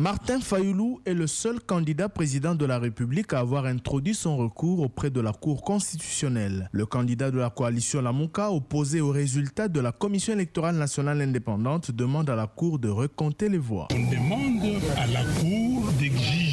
Martin Fayoulou est le seul candidat président de la République à avoir introduit son recours auprès de la Cour constitutionnelle. Le candidat de la coalition Lamonka, opposé au résultat de la Commission électorale nationale indépendante, demande à la Cour de recompter les voix. On demande à la Cour d'exiger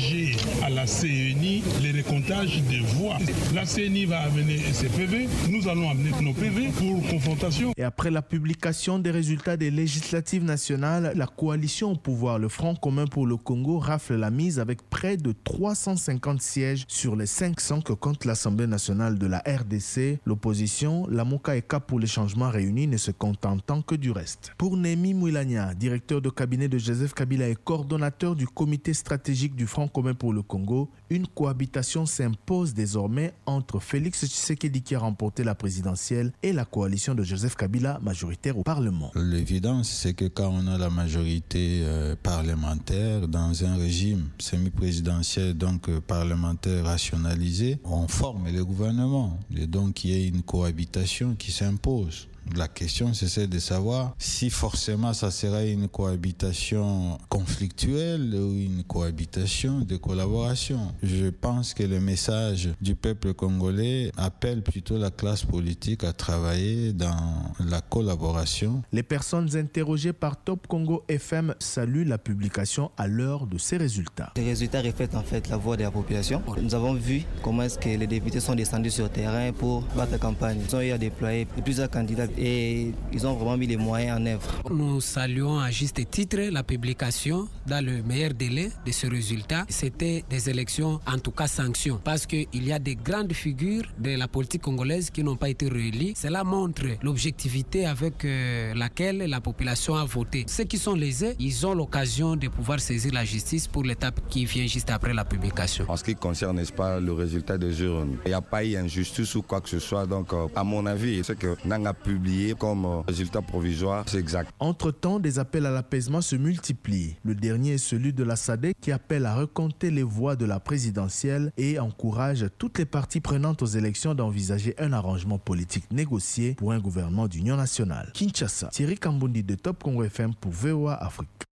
à la CENI les recomptages des voix. La CENI va amener ses PV, nous allons amener nos PV pour confrontation. Et après la publication des résultats des législatives nationales, la coalition au pouvoir, le Front commun pour le Congo, rafle la mise avec près de 350 sièges sur les 500 que compte l'Assemblée nationale de la RDC. L'opposition, la Moka et Cap pour les changements réunis ne se contentant que du reste. Pour Nemi Mouilania, directeur de cabinet de Joseph Kabila et coordonnateur du comité stratégique du Front commun pour le Congo, une cohabitation s'impose désormais entre Félix Tshisekedi qui a remporté la présidentielle et la coalition de Joseph Kabila majoritaire au Parlement. L'évidence, c'est que quand on a la majorité euh, parlementaire dans un régime semi-présidentiel, donc euh, parlementaire rationalisé, on forme le gouvernement. Et donc il y a une cohabitation qui s'impose. La question, c'est de savoir si forcément ça serait une cohabitation conflictuelle ou une cohabitation de collaboration. Je pense que le message du peuple congolais appelle plutôt la classe politique à travailler dans la collaboration. Les personnes interrogées par Top Congo FM saluent la publication à l'heure de ces résultats. Les résultats reflètent en fait la voix de la population. Nous avons vu comment est-ce que les députés sont descendus sur le terrain pour battre la campagne. Ils ont eu à déployer plusieurs candidats et ils ont vraiment mis les moyens en œuvre. Nous saluons à juste titre la publication dans le meilleur délai de ce résultat. C'était des élections, en tout cas sanctions, parce qu'il y a des grandes figures de la politique congolaise qui n'ont pas été réélies. Cela montre l'objectivité avec euh, laquelle la population a voté. Ceux qui sont lésés, ils ont l'occasion de pouvoir saisir la justice pour l'étape qui vient juste après la publication. En ce qui concerne, n'est-ce pas, le résultat des urnes, il n'y a pas eu injustice ou quoi que ce soit. Donc, euh, à mon avis, ce que Nang a comme euh, résultat provisoire, c'est exact. Entre-temps, des appels à l'apaisement se multiplient. Le dernier est celui de la SADC qui appelle à recompter les voix de la présidentielle et encourage toutes les parties prenantes aux élections d'envisager un arrangement politique négocié pour un gouvernement d'union nationale. Kinshasa, Thierry Kambundi de Top Congo FM pour VOA Afrique.